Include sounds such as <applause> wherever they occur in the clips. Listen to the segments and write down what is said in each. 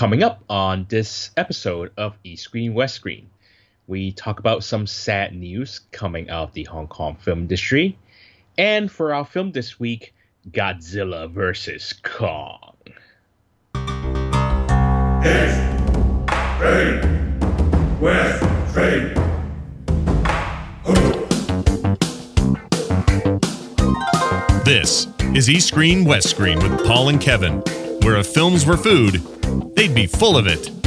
Coming up on this episode of East Screen West Screen, we talk about some sad news coming out of the Hong Kong film industry. And for our film this week, Godzilla vs. Kong. East, Screen, West, Screen. This is East Screen West Screen with Paul and Kevin, where if films were food, they'd be full of it.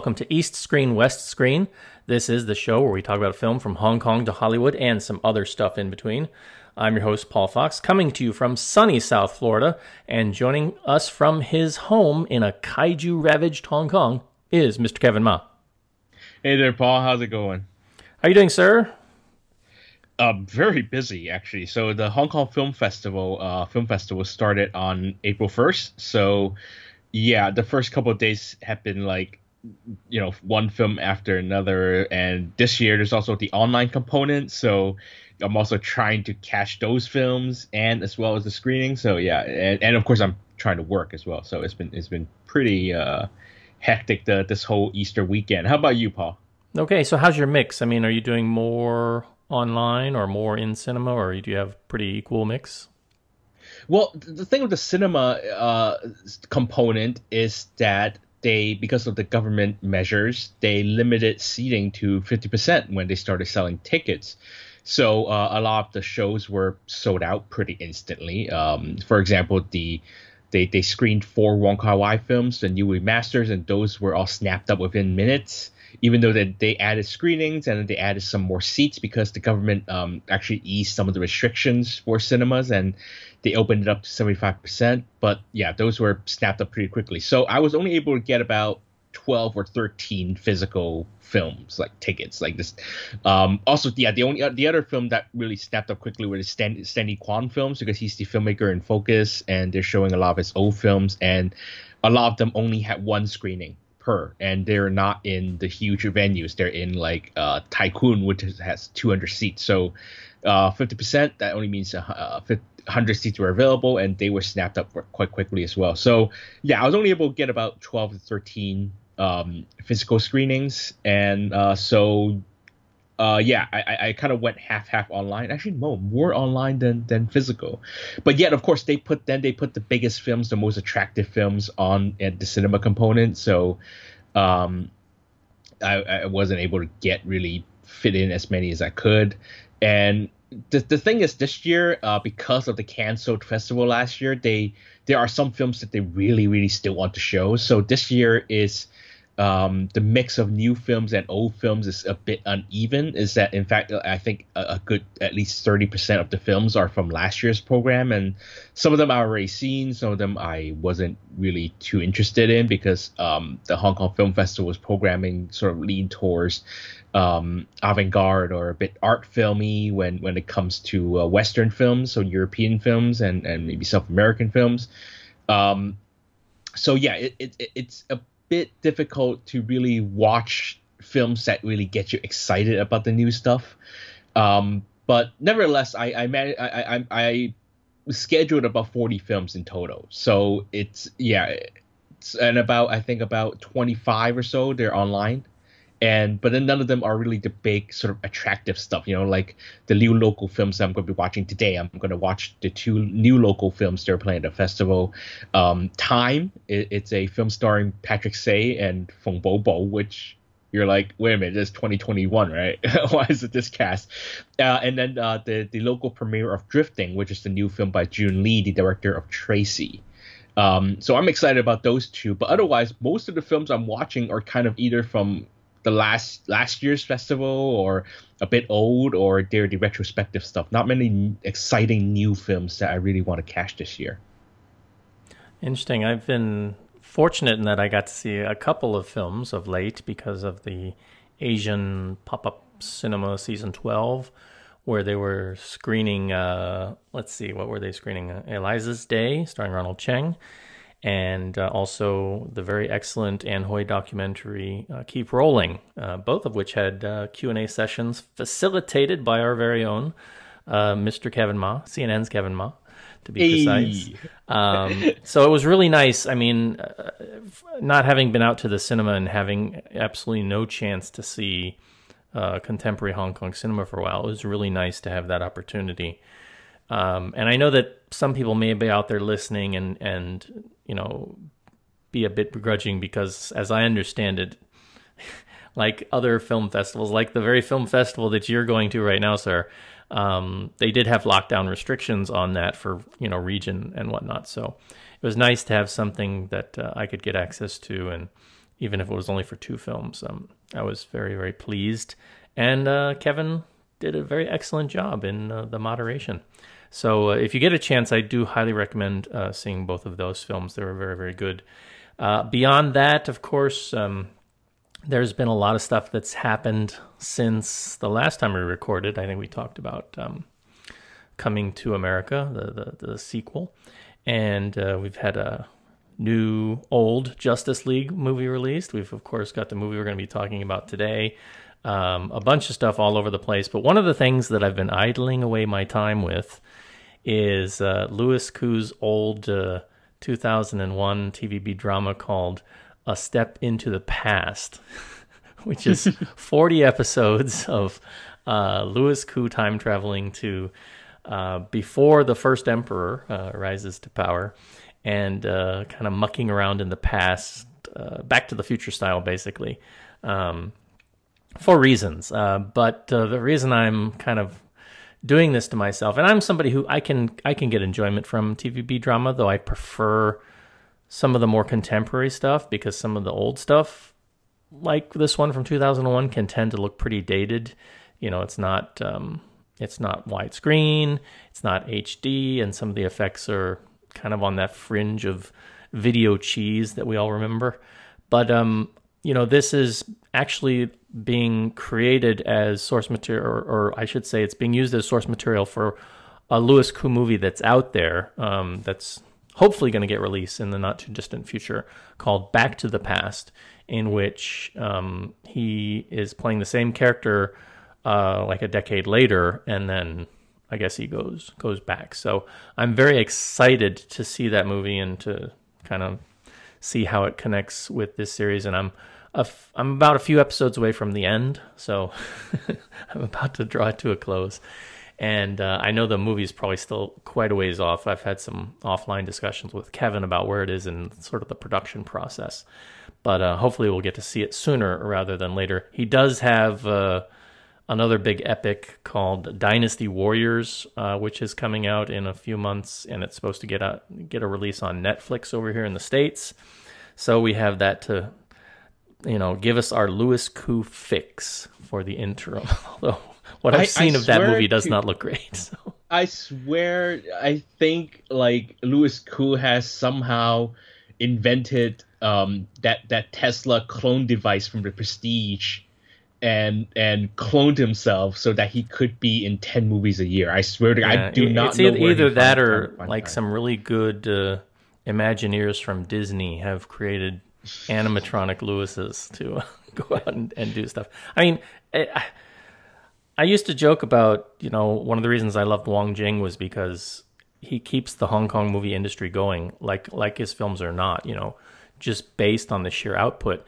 Welcome to East Screen West Screen. This is the show where we talk about a film from Hong Kong to Hollywood and some other stuff in between. I'm your host, Paul Fox, coming to you from sunny South Florida, and joining us from his home in a kaiju ravaged Hong Kong is Mr. Kevin Ma. Hey there, Paul. How's it going? How are you doing, sir? Uh, very busy actually. So the Hong Kong Film Festival, uh, film festival started on April first. So yeah, the first couple of days have been like, you know, one film after another. And this year there's also the online component. So I'm also trying to catch those films and as well as the screening. So yeah, and, and of course I'm trying to work as well. So it's been it's been pretty uh, hectic the, this whole Easter weekend. How about you, Paul? Okay, so how's your mix? I mean, are you doing more online or more in cinema, or do you have pretty equal mix? Well, the thing with the cinema uh, component is that they, because of the government measures, they limited seating to 50% when they started selling tickets. So uh, a lot of the shows were sold out pretty instantly. Um, for example, the they, they screened four Wong Kar Wai films, the new remasters, and those were all snapped up within minutes even though they, they added screenings and they added some more seats because the government um, actually eased some of the restrictions for cinemas and they opened it up to 75%. But yeah, those were snapped up pretty quickly. So I was only able to get about 12 or 13 physical films like tickets like this um also yeah the only the other film that really snapped up quickly were the Stan, stanley kwan films because he's the filmmaker in focus and they're showing a lot of his old films and a lot of them only had one screening and they're not in the huge venues. They're in like uh, Kwun, which has 200 seats. So uh, 50%, that only means uh, 100 seats were available, and they were snapped up quite quickly as well. So yeah, I was only able to get about 12 to 13 um, physical screenings, and uh, so uh, yeah, I, I kind of went half half online. Actually, no, more online than than physical. But yet, of course, they put then they put the biggest films, the most attractive films on at the cinema component. So, um, I, I wasn't able to get really fit in as many as I could. And the the thing is, this year, uh, because of the canceled festival last year, they there are some films that they really really still want to show. So this year is um, the mix of new films and old films is a bit uneven. Is that in fact I think a, a good at least thirty percent of the films are from last year's program, and some of them I already seen, some of them I wasn't really too interested in because um, the Hong Kong Film Festival was programming sort of lean towards um, avant-garde or a bit art filmy when when it comes to uh, Western films, so European films and and maybe South American films. Um, so yeah, it, it it's a bit difficult to really watch films that really get you excited about the new stuff. Um, but nevertheless, I I, I I I scheduled about forty films in total. So it's yeah, it's, and about I think about twenty five or so they're online and but then none of them are really the big sort of attractive stuff you know like the new local films i'm going to be watching today. I'm going to watch the two new local films they're playing at the festival. Um, time it, it's a film starring patrick tse and fung bobo which you're like wait a minute it's 2021 right? <laughs> Why is it this cast? Uh, and then uh, the, the local premiere of drifting which is the new film by jun li the director of tracey. Um, so I'm excited about those two, but otherwise, most of the films I'm watching are kind of either from the last last year's festival or a bit old or they're the retrospective stuff. Not many exciting new films that I really want to catch this year. Interesting. I've been fortunate in that I got to see a couple of films of late because of the Asian pop up cinema season 12, where they were screening, uh, let's see, what were they screening? Elisa's Day, starring Ronald Cheng, and uh, also the very excellent Anne Hui documentary uh, Keep Rolling, uh, both of which had uh, Q&A sessions facilitated by our very own Mr. Kevin Ma, CNN's Kevin Ma to be precise. Hey. Um, so it was really nice. I mean, uh, not having been out to the cinema and having absolutely no chance to see uh, contemporary Hong Kong cinema for a while, it was really nice to have that opportunity. Um, and I know that some people may be out there listening and and you know be a bit begrudging because, as I understand it, <laughs> like other film festivals, like the very film festival that you're going to right now, sir, um, they did have lockdown restrictions on that for you know region and whatnot. So it was nice to have something that uh, I could get access to, and even if it was only for two films, um, I was very very pleased. And uh, Kevin did a very excellent job in uh, the moderation. So uh, if you get a chance, I do highly recommend uh, seeing both of those films. They were very very good. Uh, beyond that, of course. Um, there's been a lot of stuff that's happened since the last time we recorded. I think we talked about um, Coming to America, the, the, the sequel. And uh, we've had a new, old Justice League movie released. We've, of course, got the movie we're going to be talking about today. Um, a bunch of stuff all over the place. But one of the things that I've been idling away my time with is uh, Louis Koo's old uh, 2001 TVB drama called a step into the past, <laughs> which is <laughs> 40 episodes of uh, Louis Koo time traveling to uh, before the first emperor uh, rises to power and uh, kind of mucking around in the past, uh, back to the future style, basically, um, for reasons. Uh, but the reason I'm kind of doing this to myself, and I'm somebody who I can I can get enjoyment from TVB drama, though I prefer some of the more contemporary stuff because some of the old stuff, like this one from 2001, can tend to look pretty dated. You know, it's not um, it's not widescreen, it's not HD, and some of the effects are kind of on that fringe of video cheese that we all remember. But um, you know, this is actually being created as source material, or, or, I should say, it's being used as source material for a Louis Koo movie that's out there. Um, that's hopefully going to get released in the not too distant future called Back to the Past, in which um, he is playing the same character uh, like a decade later, and then I guess he goes goes back. So I'm very excited to see that movie and to kind of see how it connects with this series. And I'm I'm about a few episodes away from the end, so <laughs> I'm about to draw it to a close. And uh, I know the movie is probably still quite a ways off. I've had some offline discussions with Kevin about where it is in sort of the production process. But uh, hopefully we'll get to see it sooner rather than later. He does have uh, another big epic called Dynasty Warriors, uh, which is coming out in a few months, and it's supposed to get a get a release on Netflix over here in the states. So we have that to, you know, give us our Louis Koo fix for the interim. <laughs> Although what I've I, seen I of that movie does to, not look great. <laughs> So. I swear, I think like Louis Koo has somehow invented um, that that Tesla clone device from the Prestige, and and cloned himself so that he could be in ten movies a year. I swear to yeah, I do not know either, either that or like some really good uh, Imagineers from Disney have created animatronic Louis's to uh, <laughs> go out and, and, do stuff. I mean. It, I used to joke about, you know, one of the reasons I loved Wong Jing was because he keeps the Hong Kong movie industry going, like like his films are not, you know, just based on the sheer output.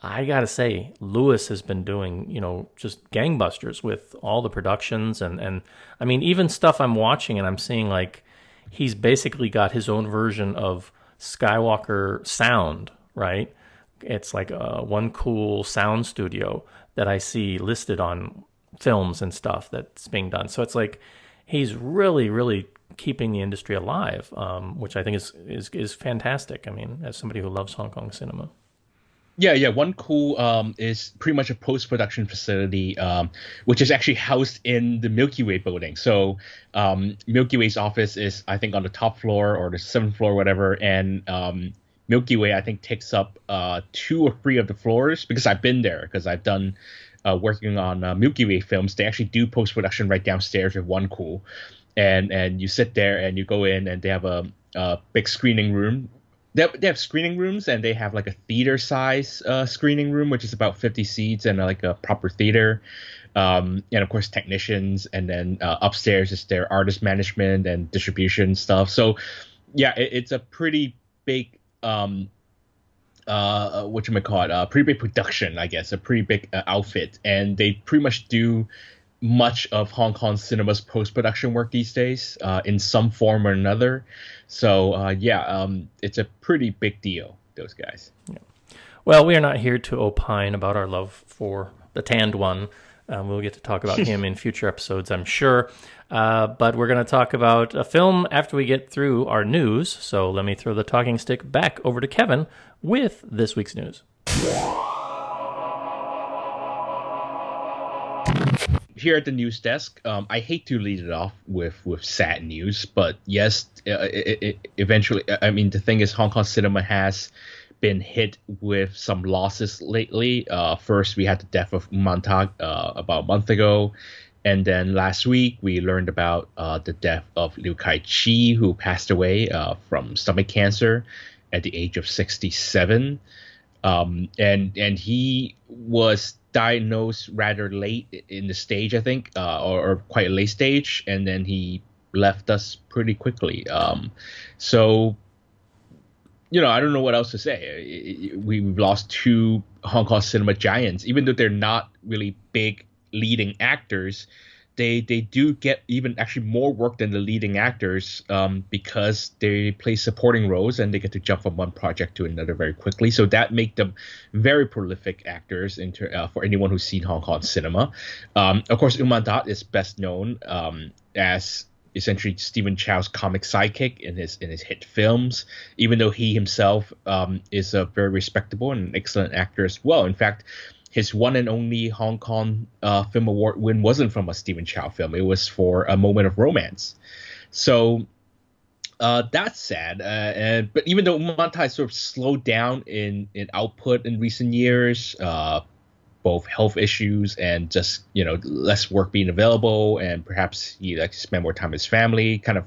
I gotta say, Lewis has been doing, you know, just gangbusters with all the productions and and I mean, even stuff I'm watching and I'm seeing like he's basically got his own version of Skywalker sound, right? It's like a one cool sound studio that I see listed on films and stuff that's being done. So it's like he's really, really keeping the industry alive, um, which I think is, is is fantastic. I mean, as somebody who loves Hong Kong cinema. Yeah, yeah. One cool um, is pretty much a post production facility, um, which is actually housed in the Milky Way building. So um, Milky Way's office is, I think, on the top floor or the seventh floor, whatever, and um, Milky Way, I think, takes up uh, two or three of the floors because I've been there because I've done uh, working on uh, Milky Way films, they actually do post production right downstairs with Onecool, and and you sit there and you go in and they have a, a big screening room. They have, they have screening rooms and they have like a theater size uh, screening room, which is about 50 seats and uh, like a proper theater. Um, and of course technicians, and then uh, upstairs is their artist management and distribution stuff. So yeah, it, it's a pretty big um, uh, what you call it, a pretty big production, I guess, a pretty big uh, outfit, and they pretty much do much of Hong Kong cinema's post production work these days uh, in some form or another. So uh, yeah, um, it's a pretty big deal. Those guys. Yeah. Well, we are not here to opine about our love for the tanned one. Um, we'll get to talk about him in future episodes, I'm sure. Uh, but we're going to talk about a film after we get through our news. So let me throw the talking stick back over to Kevin with this week's news. Here at the news desk, um, I hate to lead it off with, with sad news, but yes, uh, it, it, eventually, I mean, the thing is, Hong Kong cinema has been hit with some losses lately. Uh, first, we had the death of Man Tat uh, about a month ago. And then last week, we learned about uh, the death of Liu Kai Chi, who passed away uh, from stomach cancer at the age of 67. Um, and and he was diagnosed rather late in the stage, I think, uh, or, or, quite late stage, and then he left us pretty quickly. Um, so, you know, I don't know what else to say. We've lost two Hong Kong cinema giants, even though they're not really big leading actors they they do get even actually more work than the leading actors um, because they play supporting roles and they get to jump from one project to another very quickly. So that make them very prolific actors into, uh, for anyone who's seen Hong Kong cinema. Um, of course, Um Man Dat is best known um, as essentially Stephen Chow's comic sidekick in his in his hit films, even though he himself um, is a very respectable and excellent actor as well. In fact, his one and only Hong Kong uh, Film Award win wasn't from a Stephen Chow film; it was for A Moment of Romance. So uh, that's sad. Uh, and but even though Man Tat sort of slowed down in in output in recent years, uh, both health issues and just you know less work being available, and perhaps he like spend more time with his family. Kind of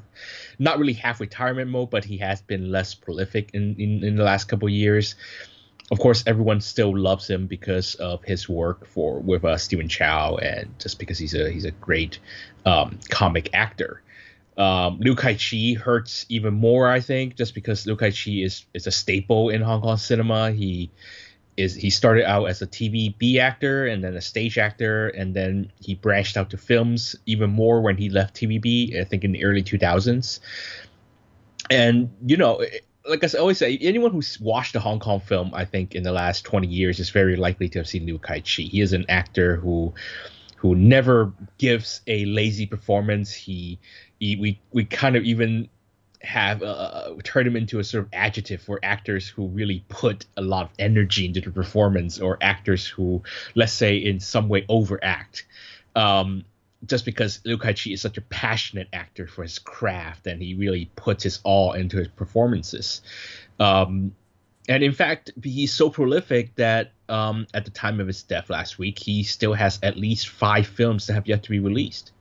not really half retirement mode, but he has been less prolific in in, in the last couple years of course, everyone still loves him because of his work for with uh, Stephen Chow, and just because he's a he's a great um, comic actor. Um, Liu Kai Chi hurts even more, I think, just because Liu Kai Chi is is a staple in Hong Kong cinema. He is he started out as a TVB actor and then a stage actor, and then he branched out to films even more when he left TVB. I think in the early 2000s. And you know, like I always say, anyone who's watched a Hong Kong film, I think, in the last 20 years is very likely to have seen Liu Kai Chi. He is an actor who who never gives a lazy performance. He, he we we kind of even have uh, turn him into a sort of adjective for actors who really put a lot of energy into the performance, or actors who, let's say, in some way overact. Um, just because Liu Kai Chi is such a passionate actor for his craft and he really puts his all into his performances. Um, and in fact, he's so prolific that um, at the time of his death last week, he still has at least five films that have yet to be released.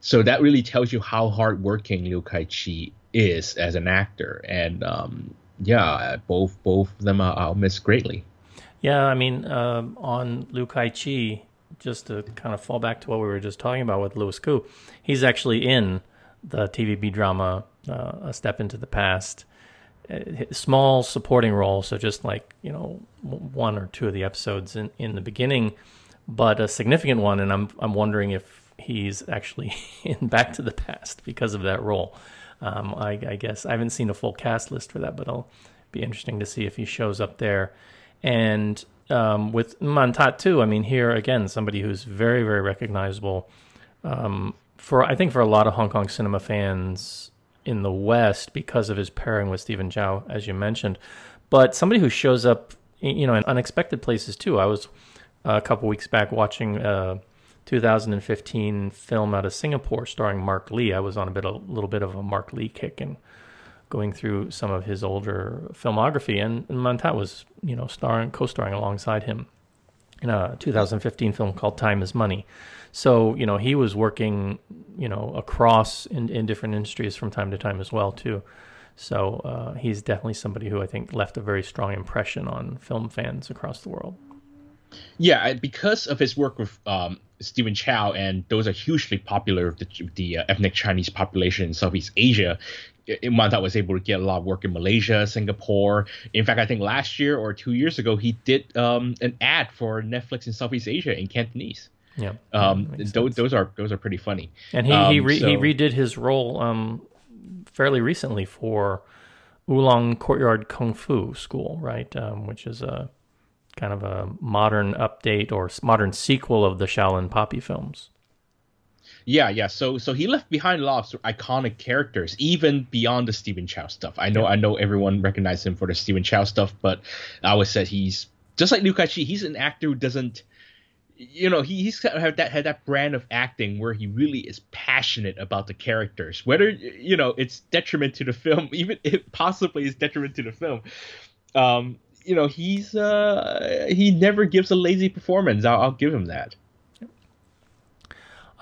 So that really tells you how hardworking Liu Kai Chi is as an actor. And um, yeah, both both of them I'll miss greatly. Yeah, I mean, uh, on Liu Kai Chi, just to kind of fall back to what we were just talking about with Louis Koo, he's actually in the TVB drama uh, A Step into the Past. Uh, small supporting role, so just like you know one or two of the episodes in, in the beginning, but a significant one. And I'm I'm wondering if he's actually <laughs> in Back to the Past because of that role. Um, I, I guess I haven't seen a full cast list for that, but it'll be interesting to see if he shows up there. And um, with Man Tat too. I mean, here again, somebody who's very, very recognizable um, for I think for a lot of Hong Kong cinema fans in the West because of his pairing with Stephen Chow, as you mentioned. But somebody who shows up, you know, in unexpected places too. I was uh, a couple weeks back watching a 2015 film out of Singapore starring Mark Lee. I was on a bit, a little bit of a Mark Lee kick and going through some of his older filmography, and, and Man Tat was, you know, starring, co-starring alongside him. in a 2015 film called Time Is Money. So you know he was working you know across in, in different industries from time to time as well too. So uh, he's definitely somebody who I think left a very strong impression on film fans across the world. Yeah, because of his work with um, Stephen Chow, and those are hugely popular with the, the uh, ethnic Chinese population in Southeast Asia. Man Tat was able to get a lot of work in Malaysia, Singapore. In fact, I think last year or two years ago, he did um, an ad for Netflix in Southeast Asia in Cantonese. Yeah, um, those, those, are those are pretty funny. And he um, he, re, so, he redid his role um, fairly recently for Oolong Courtyard Kung Fu School, right? Um, which is a kind of a modern update or modern sequel of the Shaolin Popey films. Yeah, yeah. So so he left behind a lot of iconic characters, even beyond the Stephen Chow stuff. I know yeah. I know everyone recognizes him for the Stephen Chow stuff, but I always said he's just like Liu Kai-chi. He's an actor who doesn't, you know, he, he's kind of had that had that brand of acting where he really is passionate about the characters, whether you know it's detriment to the film, <laughs> even if possibly is detriment to the film. Um, you know, he's uh, he never gives a lazy performance. I'll, I'll give him that.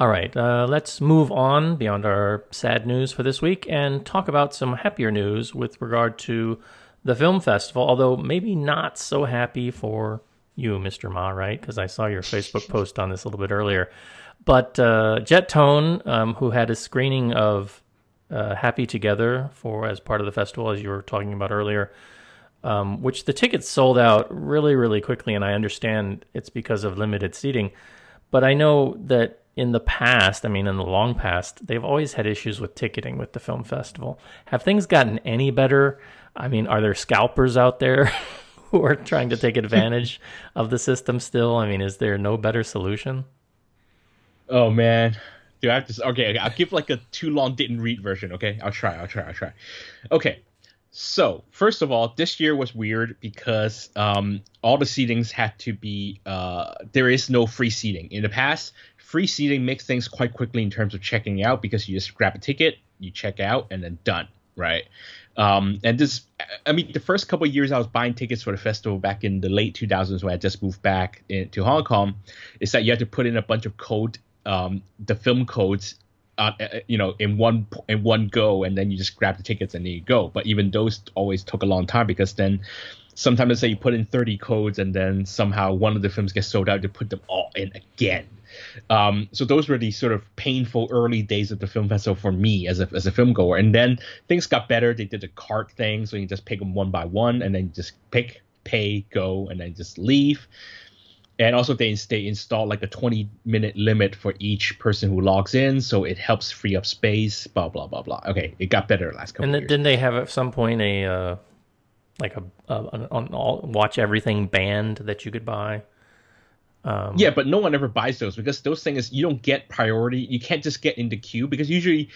All right, uh, let's move on beyond our sad news for this week and talk about some happier news with regard to the film festival. Although maybe not so happy for you, Mr. Ma, right? Because I saw your Facebook <laughs> post on this a little bit earlier. But uh, Jet Tone, um, who had a screening of uh, Happy Together for as part of the festival, as you were talking about earlier, um, which the tickets sold out really, really quickly. And I understand it's because of limited seating. But I know that in the past, I mean, in the long past, they've always had issues with ticketing with the film festival. Have things gotten any better? I mean, are there scalpers out there <laughs> who are trying to take advantage of the system still? I mean, is there no better solution? Oh, man. Do I have to? Okay, okay. I'll give like a too long didn't read version. Okay, I'll try. I'll try. I'll try. Okay, so, first of all, this year was weird because um, all the seatings had to be. Uh, there is no free seating. In the past, free seating makes things quite quickly in terms of checking out because you just grab a ticket, you check out, and then done, right? Um, and this, I mean, the first couple years I was buying tickets for the festival back in the late 2000s when I just moved back in, to Hong Kong, is that you had to put in a bunch of code, um, the film codes uh, uh, you know in one in one go and then you just grab the tickets and then you go. But even those always took a long time because then sometimes let's say you put in 30 codes and then somehow one of the films gets sold out to put them all in again. Um, so those were the sort of painful early days of the film festival for me as a, as a film goer. And then things got better. They did the cart thing so you just pick them one by one and then just pick pay go and then just leave and also they they install like a 20 minute limit for each person who logs in so it helps free up space blah blah blah blah okay it got better last couple and then, didn't they have at some point a uh, like a, a an, an all watch everything band that you could buy um, yeah but no one ever buys those because those things you don't get priority you can't just get into queue because usually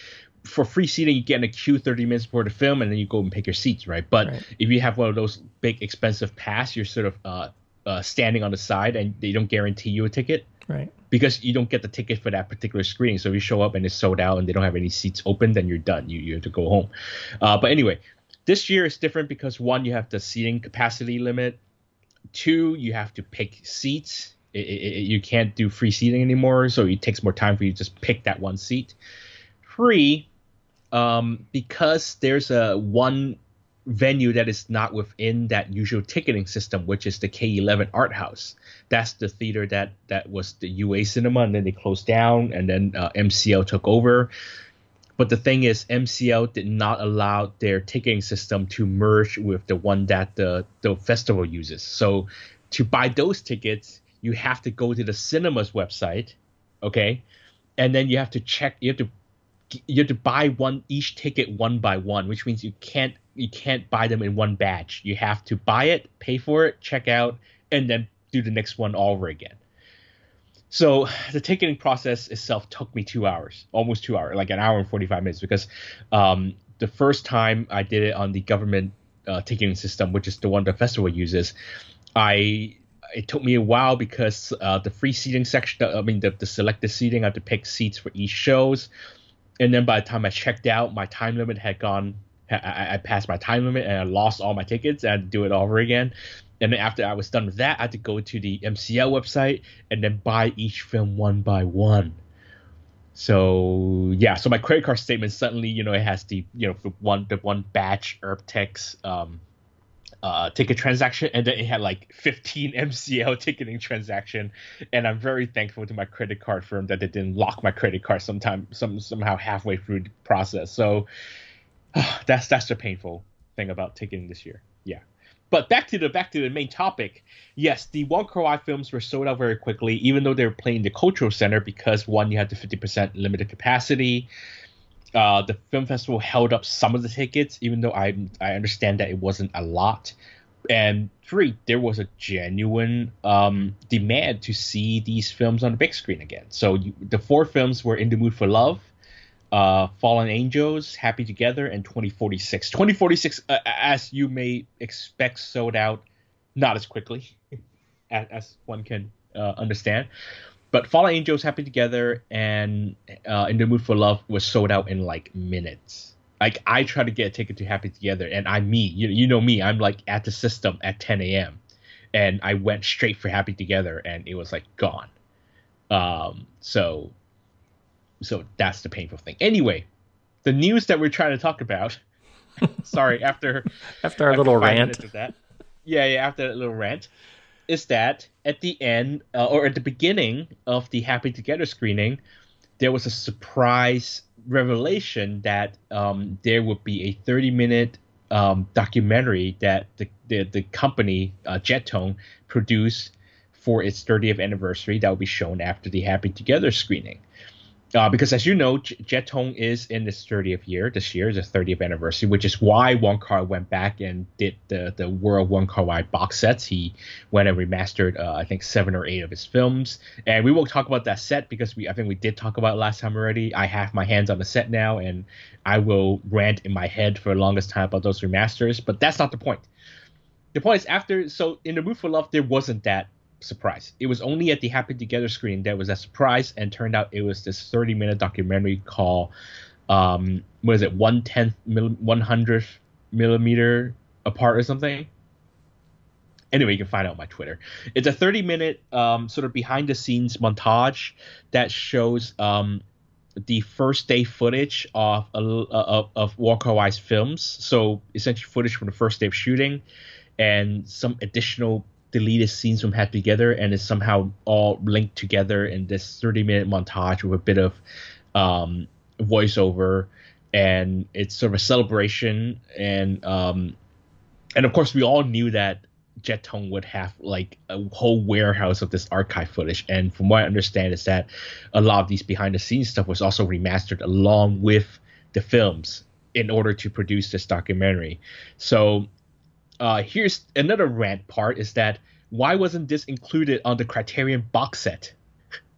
for free seating, you get in a queue 30 minutes before the film, and then you go and pick your seats, right? But right. if you have one of those big expensive pass, you're sort of uh, uh, standing on the side and they don't guarantee you a ticket. Right. Because you don't get the ticket for that particular screening. So if you show up and it's sold out and they don't have any seats open, then you're done. You, you have to go home. Uh, but anyway, this year is different because one, you have the seating capacity limit. Two, you have to pick seats. It, it, you can't do free seating anymore, so it takes more time for you to just pick that one seat. Three, um, because there's a one venue that is not within that usual ticketing system, which is the K11 Art House. That's the theater that that was the UA Cinema, and then they closed down, and then uh, MCL took over. But the thing is, MCL did not allow their ticketing system to merge with the one that the the festival uses. So to buy those tickets, you have to go to the cinema's website, okay, and then you have to check. You have to you have to buy one each ticket one by one, which means you can't you can't buy them in one batch. You have to buy it, pay for it, check out, and then do the next one all over again. So the ticketing process itself took me two hours, almost two hours, like an hour and forty five minutes, because um, the first time I did it on the government uh, ticketing system, which is the one the festival uses, I it took me a while because uh, the free seating section, I mean the, the selected seating, I had to pick seats for each shows, and then by the time I checked out, my time limit had gone I, I, passed my time limit and I lost all my tickets and I do it over again. And then after I was done with that, I had to go to the MCL website and then buy each film one by one. So yeah, so my credit card statement suddenly, you know, it has the you know the one the one batch URBTIX um uh ticket transaction and then it had like 15 <laughs> MCL ticketing transaction and I'm very thankful to my credit card firm that they didn't lock my credit card sometime some somehow halfway through the process. So <sighs> that's that's the painful thing about ticketing this year. Yeah. But back to the back to the main topic. Yes, the Kar Wai films were sold out very quickly, even though they were playing the cultural center because one, you had the fifty percent limited capacity. Uh, the film festival held up some of the tickets, even though I I understand that it wasn't a lot. And three, there was a genuine um, demand to see these films on the big screen again. So you, the four films were In the Mood for Love, uh, Fallen Angels, Happy Together, and 2046. 2046, uh, as you may expect, sold out not as quickly <laughs> as, as one can uh, understand. But Fallen Angels, Happy Together, and uh, In the Mood for Love was sold out in like minutes. Like I tried to get a ticket to Happy Together, and I'm me. You, you know me. I'm like at the system at 10 a.m. And I went straight for Happy Together, and it was like gone. Um, so so that's the painful thing. Anyway, the news that we're trying to talk about. <laughs> sorry, after <laughs> after our little rant. That, yeah, yeah, after that little rant, is that at the end uh, or at the beginning of the Happy Together screening, there was a surprise revelation that um, there would be a 30 minute um, documentary that the the, the company uh, Jet Tone produced for its 30th anniversary that will be shown after the Happy Together screening. Uh, because as you know, J- Jet Tone is in its 30th year. This year is the 30th anniversary, which is why Wong Kar went back and did the the World Wong Kar Wai box sets. He went and remastered, uh, I think, seven or eight of his films. And we won't talk about that set because we, I think, we did talk about it last time already. I have my hands on the set now, and I will rant in my head for the longest time about those remasters. But that's not the point. The point is after. So in the Mood for Love, there wasn't that surprise. It was only at the Happy Together screen that was a surprise, and turned out it was this 30 minute documentary called, um, what is it, one tenth, one hundredth millimeter apart or something. Anyway, you can find out on my Twitter. It's a 30 minute um, sort of behind the scenes montage that shows um, the first day footage of of, of Kar Wai's films. So essentially footage from the first day of shooting and some additional deleted scenes from had Together and it's somehow all linked together in this 30 minute montage with a bit of um, voiceover. And it's sort of a celebration and um, and of course we all knew that Jet Tone would have like a whole warehouse of this archive footage. And from what I understand is that a lot of these behind the scenes stuff was also remastered along with the films in order to produce this documentary. So uh, here's another rant part is that why wasn't this included on the Criterion box set?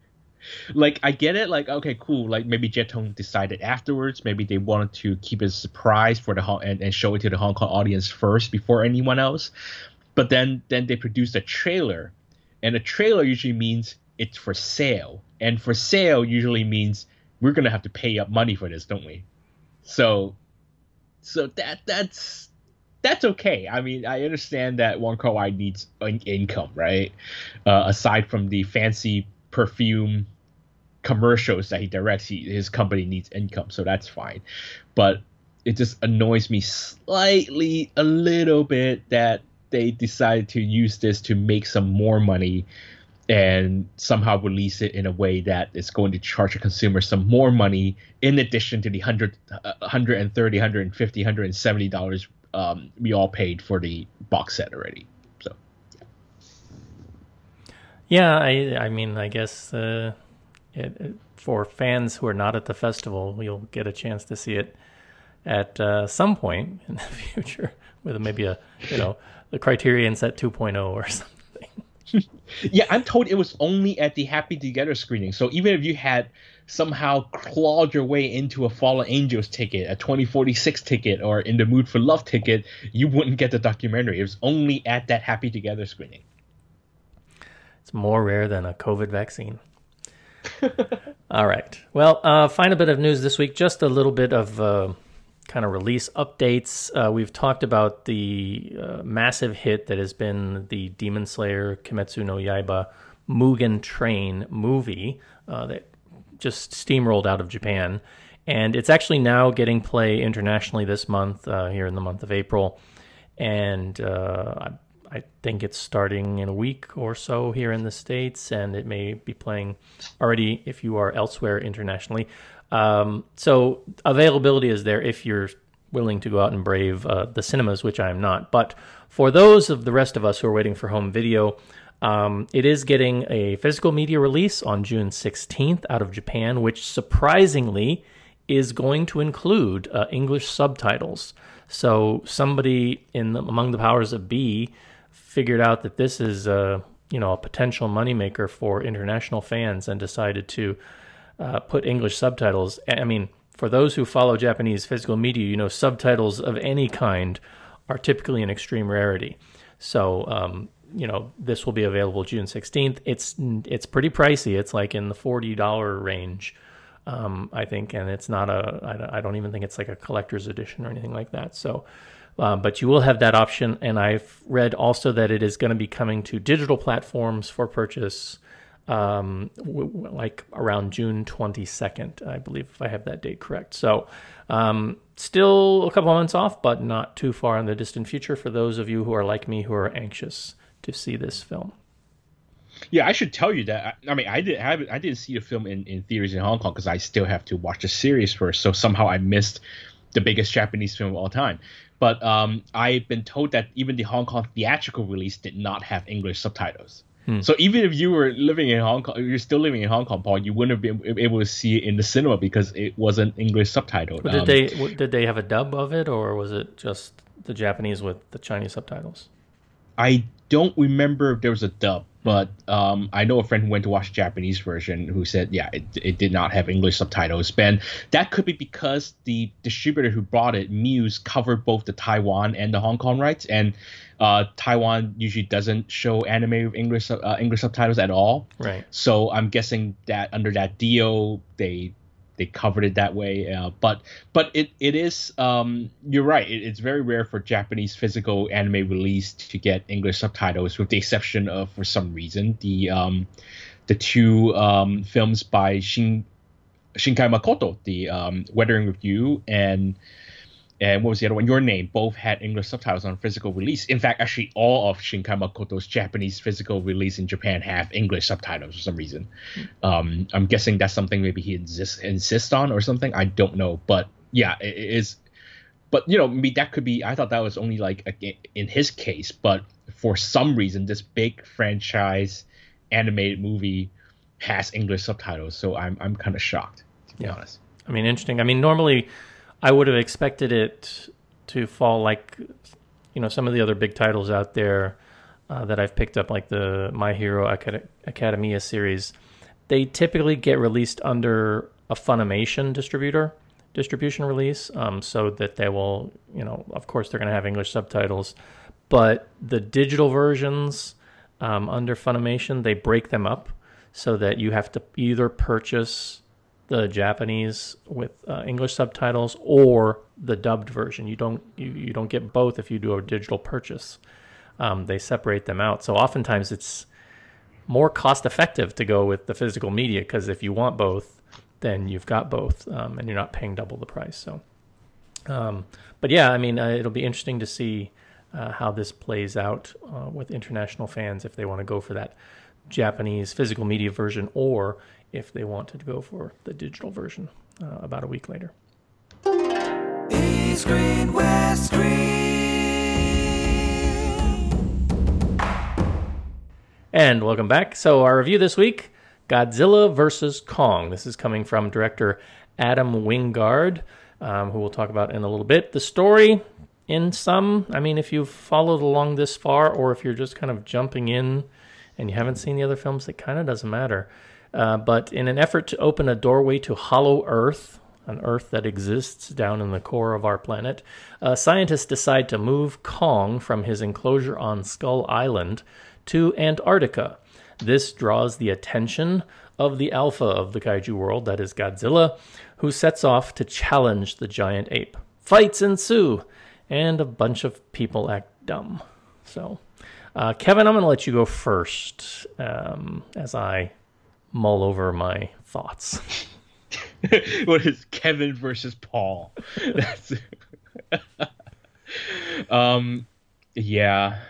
<laughs> like I get it, like okay, cool. Like maybe Jet Tone decided afterwards. Maybe they wanted to keep it a surprise for the Hong and, and show it to the Hong Kong audience first before anyone else. But then then they produced a trailer, and a trailer usually means it's for sale, and for sale usually means we're gonna have to pay up money for this, don't we? So so that that's that's okay. I mean, I understand that Wong Kar Wai needs an income, right? Uh, aside from the fancy perfume commercials that he directs, he, his company needs income, so that's fine. But it just annoys me slightly, a little bit, that they decided to use this to make some more money and somehow release it in a way that is going to charge a consumer some more money in addition to the 100 uh, 130 150 170 dollars um, we all paid for the box set already. So, yeah, I I mean, I guess uh, it, it, for fans who are not at the festival, you'll get a chance to see it at uh, some point <laughs> in the future with maybe a you know the Criterion Set 2.0 or <laughs> something. <laughs> yeah, I'm told it was only at the Happy Together screening. So even if you had somehow clawed your way into a Fallen Angels ticket, a 2046 ticket, or In the Mood for Love ticket, you wouldn't get the documentary. It was only at that Happy Together screening. It's more rare than a COVID vaccine. <laughs> All right. Well, uh, find a bit of news this week. Just a little bit of uh, kind of release updates. Uh, we've talked about the uh, massive hit that has been the Demon Slayer Kimetsu no Yaiba Mugen Train movie uh, that just steamrolled out of Japan. And it's actually now getting play internationally this month, uh, here in the month of April. And uh, I, think it's starting in a week or so here in the States, and it may be playing already if you are elsewhere internationally. Um, so availability is there if you're willing to go out and brave uh, the cinemas, which I am not. But for those of the rest of us who are waiting for home video, um, it is getting a physical media release on June 16th out of Japan, which surprisingly is going to include uh, English subtitles. So somebody in the, among the powers of B figured out that this is a you know a potential moneymaker for international fans and decided to uh, put English subtitles. I mean, for those who follow Japanese physical media, you know subtitles of any kind are typically an extreme rarity. So um, you know this will be available June 16th. It's it's pretty pricey. It's like in the forty dollar range, um, I think, and it's not a. I don't even think it's like a collector's edition or anything like that. So. Um, but you will have that option, and I've read also that it is going to be coming to digital platforms for purchase, um, w- w- like around June 22nd, I believe, if I have that date correct. So, um, still a couple of months off, but not too far in the distant future for those of you who are like me who are anxious to see this film. Yeah, I should tell you that. I, I mean, I did have I didn't see the film in, in theaters in Hong Kong because I still have to watch the series first. So somehow I missed the biggest Japanese film of all time. But um, I've been told that even the Hong Kong theatrical release did not have English subtitles. Hmm. So even if you were living in Hong Kong, you're still living in Hong Kong, Paul, you wouldn't have been able to see it in the cinema because it wasn't English subtitled. Did um, they did they have a dub of it, or was it just the Japanese with the Chinese subtitles? I don't remember if there was a dub, but um, I know a friend who went to watch the Japanese version who said, yeah, it, it did not have English subtitles. Ben, that could be because the distributor who bought it, Muse, covered both the Taiwan and the Hong Kong rights, and uh, Taiwan usually doesn't show anime with English uh, English subtitles at all. Right. So I'm guessing that under that deal, they they covered it that way. Uh, but but it it is um, you're right. It, it's very rare for Japanese physical anime release to get English subtitles, with the exception of for some reason the um, the two um, films by Shin Shinkai Makoto, the um, Weathering with You and and what was the other one? Your Name both had English subtitles on physical release. In fact, actually, all of Shinkai Makoto's Japanese physical release in Japan have English subtitles for some reason. Um, I'm guessing that's something maybe he insists insists on or something. I don't know, but yeah, it, it is. But you know, maybe that could be. I thought that was only like a, in his case, but for some reason, this big franchise animated movie has English subtitles, so I'm I'm kind of shocked to be yeah. honest. I mean, interesting. I mean, normally I would have expected it to fall like you know some of the other big titles out there uh, that I've picked up, like the My Hero Acad- Academia series. They typically get released under a Funimation distributor distribution release, um, so that they will, you know, of course they're going to have English subtitles, but the digital versions um, under Funimation they break them up so that you have to either purchase the Japanese with uh, English subtitles or the dubbed version. You don't you, you don't get both if you do a digital purchase. Um, they separate them out. So oftentimes it's more cost effective to go with the physical media because if you want both, then you've got both, um, and you're not paying double the price. So, um, but yeah, I mean, uh, it'll be interesting to see uh, how this plays out uh, with international fans if they want to go for that Japanese physical media version or if they wanted to go for the digital version uh, about a week later. East Screen, West Screen. And welcome back. So, our review this week Godzilla vs. Kong. This is coming from director Adam Wingard, um, who we'll talk about in a little bit. The story, in some, I mean, if you've followed along this far, or if you're just kind of jumping in and you haven't seen the other films, it kind of doesn't matter. Uh, but in an effort to open a doorway to Hollow Earth, an Earth that exists down in the core of our planet, uh, scientists decide to move Kong from his enclosure on Skull Island to Antarctica. This draws the attention of the alpha of the kaiju world, that is Godzilla, who sets off to challenge the giant ape. fights ensue, and a bunch of people act dumb. So, uh, Kevin, I'm going to let you go first um, as I mull over my thoughts. <laughs> <laughs> what is Kevin versus Paul? <laughs> That's um yeah.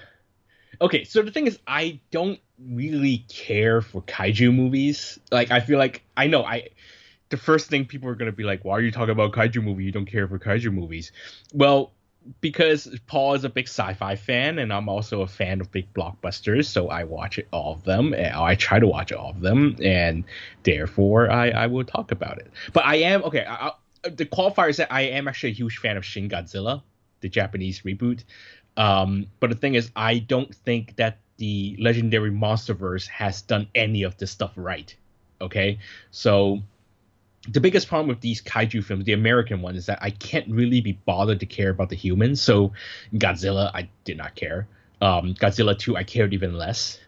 Okay, so the thing is I don't really care for kaiju movies. Like I feel like I know I the first thing people are going to be like, "Why are you talking about kaiju movie? You don't care for kaiju movies." Well, because Paul is a big sci-fi fan, and I'm also a fan of big blockbusters, so I watch all of them. I try to watch all of them, and therefore I, I will talk about it. But I am okay. I, the qualifier is that I am actually a huge fan of Shin Godzilla, the Japanese reboot. Um, but the thing is, I don't think that the Legendary Monsterverse has done any of this stuff right. Okay, so the biggest problem with these kaiju films, the American ones, is that I can't really be bothered to care about the humans. So Godzilla, I did not care. Um, Godzilla 2, I cared even less.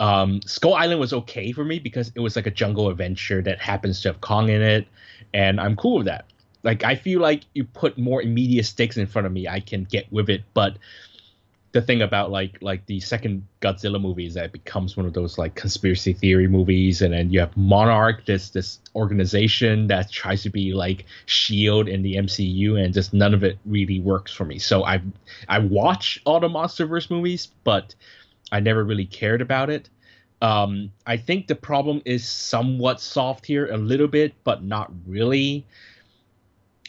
Um, Skull Island was okay for me because it was like a jungle adventure that happens to have Kong in it, and I'm cool with that. Like I feel like you put more immediate stakes in front of me, I can get with it. But the thing about like like the second Godzilla movie is that it becomes one of those like conspiracy theory movies, and then you have Monarch, this this organization that tries to be like Shield in the MCU, and just none of it really works for me. So I I watch all the MonsterVerse movies, but I never really cared about it. Um, I think the problem is somewhat solved here a little bit, but not really.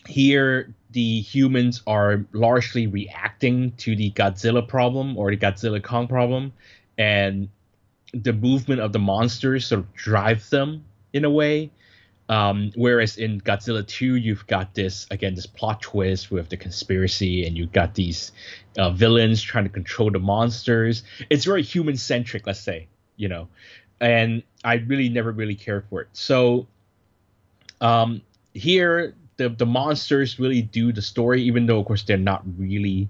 Here, the humans are largely reacting to the Godzilla problem or the Godzilla Kong problem, and the movement of the monsters sort of drive them in a way. Um, whereas in Godzilla 2, you've got this again this plot twist with the conspiracy, and you've got these uh, villains trying to control the monsters. It's very human centric, let's say, you know, and I really never really cared for it. So um, here, the the monsters really do the story, even though of course they're not really.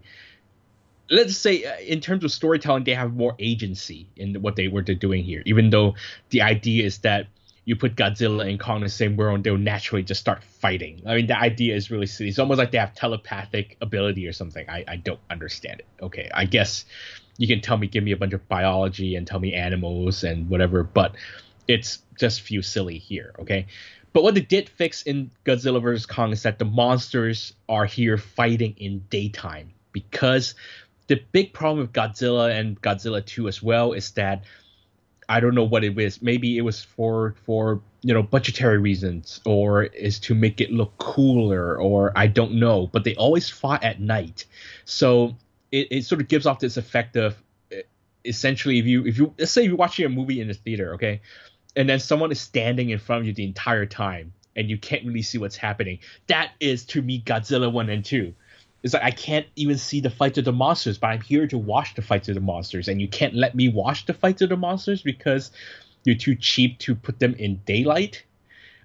Let's say uh, in terms of storytelling, they have more agency in what they were doing here. Even though the idea is that you put Godzilla and Kong in the same world, they'll naturally just start fighting. I mean, the idea is really silly. It's almost like they have telepathic ability or something. I, I don't understand it. Okay, I guess you can tell me, give me a bunch of biology and tell me animals and whatever, but it's just few silly here. Okay, but what they did fix in Godzilla vs Kong is that the monsters are here fighting in daytime because the big problem with Godzilla and Godzilla 2 as well is that I don't know what it was. Maybe it was for for you know budgetary reasons, or is to make it look cooler, or I don't know. But they always fought at night, so it, it sort of gives off this effect of eh, essentially if you if you let's say you're watching a movie in the theater, okay, and then someone is standing in front of you the entire time and you can't really see what's happening. That is to me Godzilla 1 and 2. It's like I can't even see the fights of the monsters, but I'm here to watch the fights of the monsters, and you can't let me watch the fights of the monsters because you're too cheap to put them in daylight.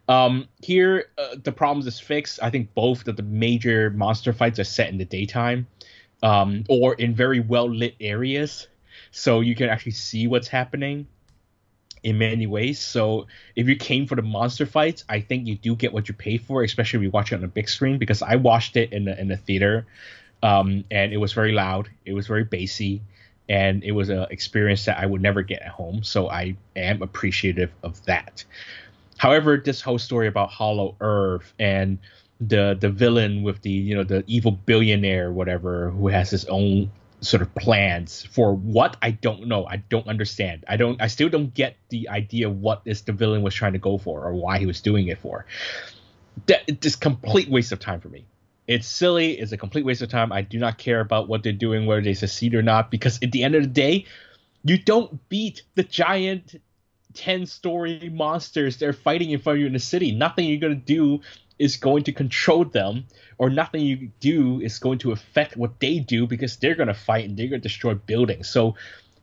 Um, here, uh, the problems is fixed. I think both of the major monster fights are set in the daytime, um, or in very well lit areas, so you can actually see what's happening in many ways. So if you came for the monster fights, I think you do get what you pay for, especially if you watch it on a big screen. Because I watched it in the in the theater, um, and it was very loud. It was very bassy, and it was an experience that I would never get at home. So I am appreciative of that. However, this whole story about Hollow Earth and the the villain with the you know the evil billionaire whatever who has his own sort of plans for what I don't know. I don't understand. I don't. I still don't get the idea what this the villain was trying to go for or why he was doing it for. That just complete waste of time for me. It's silly. It's a complete waste of time. I do not care about what they're doing, whether they succeed or not, because at the end of the day, you don't beat the giant 10 story monsters they're fighting in front of you in the city. Nothing you're to do is going to control them, or nothing you do is going to affect what they do because they're going to fight and they're going to destroy buildings. So,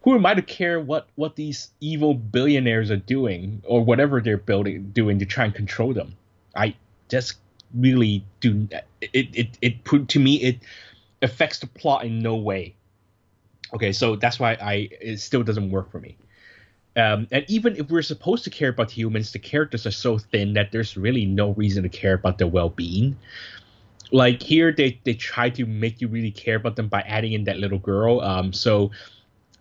who am I to care what what these evil billionaires are doing or whatever they're building doing to try and control them? I just really do it. It it put to me it affects the plot in no way. Okay, so that's why I it still doesn't work for me. Um, and even if we're supposed to care about humans, the characters are so thin that there's really no reason to care about their well-being. like here they they try to make you really care about them by adding in that little girl. Um, so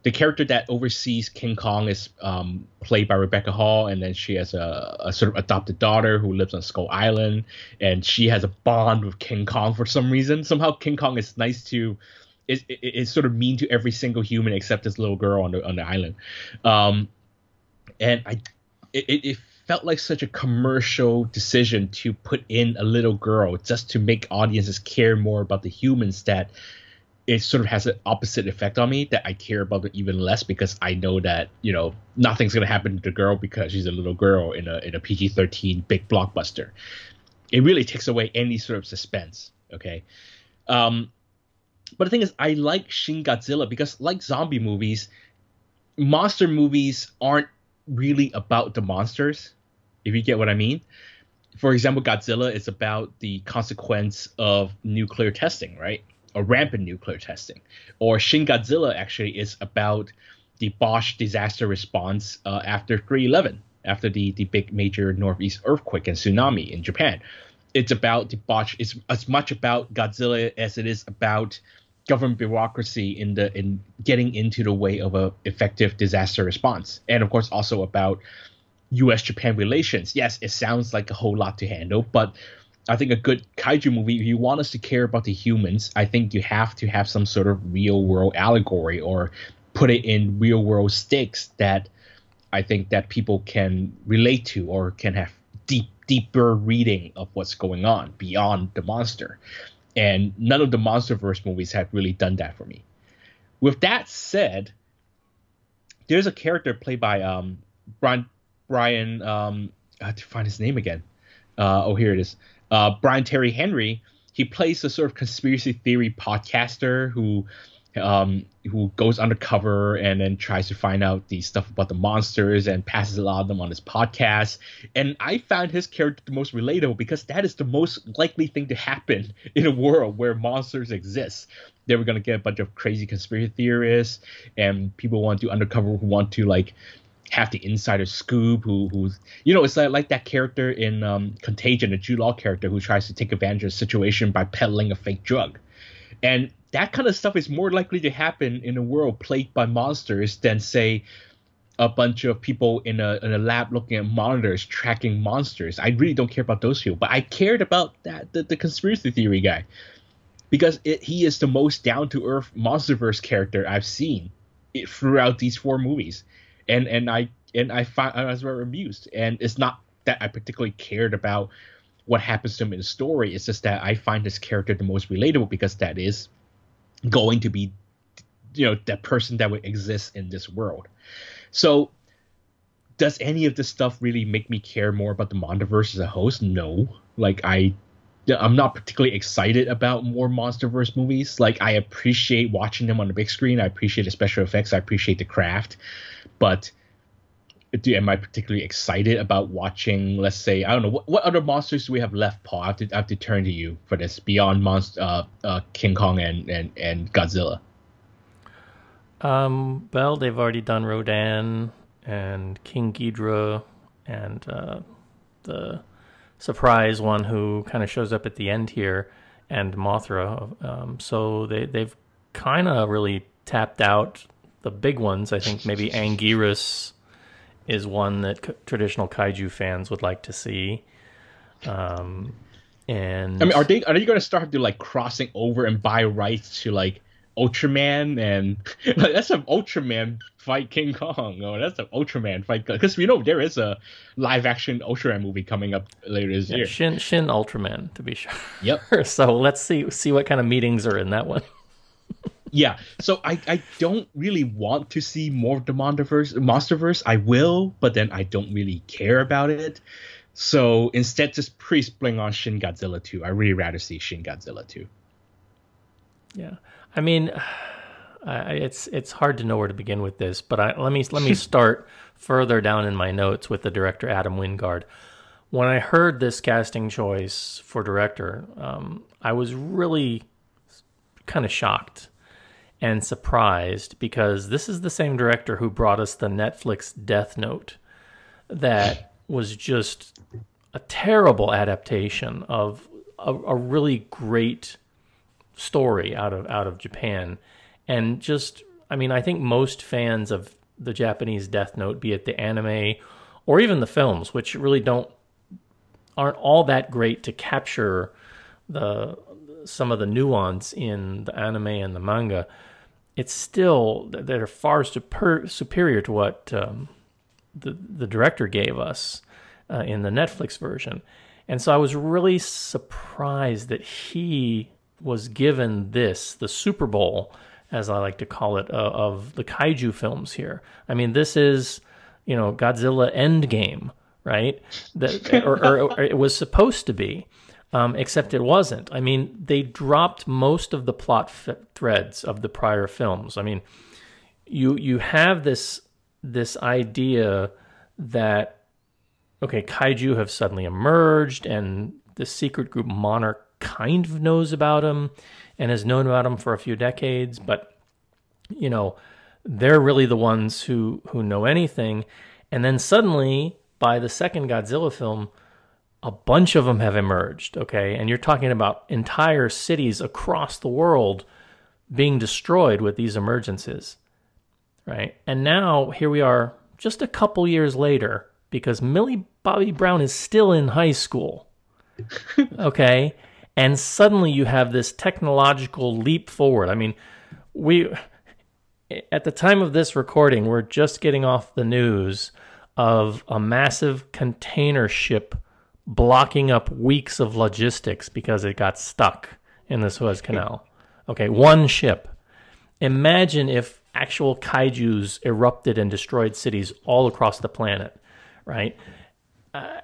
the character that oversees King Kong is um, played by Rebecca Hall, and then she has a, a, sort of adopted daughter who lives on Skull Island, and she has a bond with King Kong for some reason. Somehow King Kong is nice to, is is sort of mean to every single human except this little girl on the on the island, um, and I, it, it felt like such a commercial decision to put in a little girl just to make audiences care more about the humans that it sort of has an opposite effect on me that I care about it even less because I know that you know nothing's gonna happen to the girl because she's a little girl in a in a PG thirteen big blockbuster. It really takes away any sort of suspense. Okay, um, but the thing is, I like Shin Godzilla because like zombie movies, monster movies aren't really about the monsters. If you get what I mean. For example, Godzilla is about the consequence of nuclear testing, right? or rampant nuclear testing. Or Shin Godzilla actually is about the Bosch disaster response uh, after 311, after the, the big major northeast earthquake and tsunami in Japan. It's about the Bosch. It's as much about Godzilla as it is about government bureaucracy in the in getting into the way of a effective disaster response, and of course also about U.S. Japan relations. Yes, it sounds like a whole lot to handle, but I think a good kaiju movie, if you want us to care about the humans, I think you have to have some sort of real world allegory or put it in real world stakes that I think that people can relate to or can have deep deeper reading of what's going on beyond the monster. And none of the MonsterVerse movies have really done that for me. With that said, there's a character played by um Brian Brian um I have to find his name again. Uh, oh here it is uh, Brian Tyree Henry, he plays a sort of conspiracy theory podcaster who um, who goes undercover and then tries to find out the stuff about the monsters and passes a lot of them on his podcast. And I found his character the most relatable because that is the most likely thing to happen <laughs> in a world where monsters exist. They were gonna get a bunch of crazy conspiracy theorists and people want to undercover who want to like have the insider scoop who who's you know it's like, like that character in um, Contagion, the Jude Law character who tries to take advantage of the situation by peddling a fake drug. And that kind of stuff is more likely to happen in a world plagued by monsters than say a bunch of people in a in a lab looking at monitors tracking monsters. I really don't care about those people, but I cared about that the, the conspiracy theory guy because it, he is the most down to earth monsterverse character I've seen throughout these four movies and and I and I find I was very amused. And it's not that I particularly cared about what happens to him in the story. It's just that I find this character the most relatable because that is going to be, you know, that person that would exist in this world. So, does any of this stuff really make me care more about the MonsterVerse as a host? No. Like I I'm not particularly excited about more MonsterVerse movies. Like I appreciate watching them on the big screen. I appreciate the special effects. I appreciate the craft, but do am I particularly excited about watching? Let's say I don't know what, what other monsters do we have left, Paul. I have to I have to turn to you for this beyond monster uh, uh, King Kong and, and and Godzilla. Um. Well, they've already done Rodan and King Ghidorah and uh, the surprise one who kind of shows up at the end here, and Mothra. Um, so they they've kind of really tapped out the big ones. I think maybe <laughs> Anguirus is one that traditional kaiju fans would like to see. Um, and I mean, are they are they going to start to like crossing over and buy rights to like Ultraman and <laughs> like, that's an Ultraman fight King Kong or that's an Ultraman fight because we know there is a live action Ultraman movie coming up later this yeah, year. Shin Shin Ultraman to be sure. Yep. <laughs> so let's see see what kind of meetings are in that one. Yeah, so I, I don't really want to see more of the Monsterverse. Monsterverse, I will, but then I don't really care about it. So instead, just pre-spring on Shin Godzilla 2. I really rather see Shin Godzilla 2. Yeah. I mean, <sighs> I, it's it's hard to know where to begin with this, but I, let me let me <laughs> start further down in my notes with the director Adam Wingard. When I heard this casting choice for director, um, I was really kind of shocked and surprised because this is the same director who brought us the Netflix Death Note that was just a terrible adaptation of a, a really great story out of out of Japan, and just I mean I think most fans of the Japanese Death Note, be it the anime or even the films, which really don't aren't all that great to capture the some of the nuance in the anime and the manga. It's still they're far super, superior to what um, the the director gave us uh, in the Netflix version, and so I was really surprised that he was given this the Super Bowl, as I like to call it, uh, of the kaiju films here. I mean, this is you know Godzilla Endgame, right? That or, or, or it was supposed to be. Um, except it wasn't. I mean, they dropped most of the plot f- threads of the prior films. I mean, you you have this this idea that okay, kaiju have suddenly emerged, and the secret group Monarch kind of knows about them and has known about them for a few decades, but you know, they're really the ones who who know anything. And then suddenly, by the second Godzilla film, a bunch of them have emerged. Okay, and you're talking about entire cities across the world being destroyed with these emergencies, right? And now here we are, just a couple years later, because Millie Bobby Brown is still in high school. <laughs> okay, and suddenly you have this technological leap forward. I mean, we at the time of this recording, we're just getting off the news of a massive container ship blocking up weeks of logistics because it got stuck in the Suez Canal. Okay, one ship. Imagine if actual kaijus erupted and destroyed cities all across the planet, right? Uh,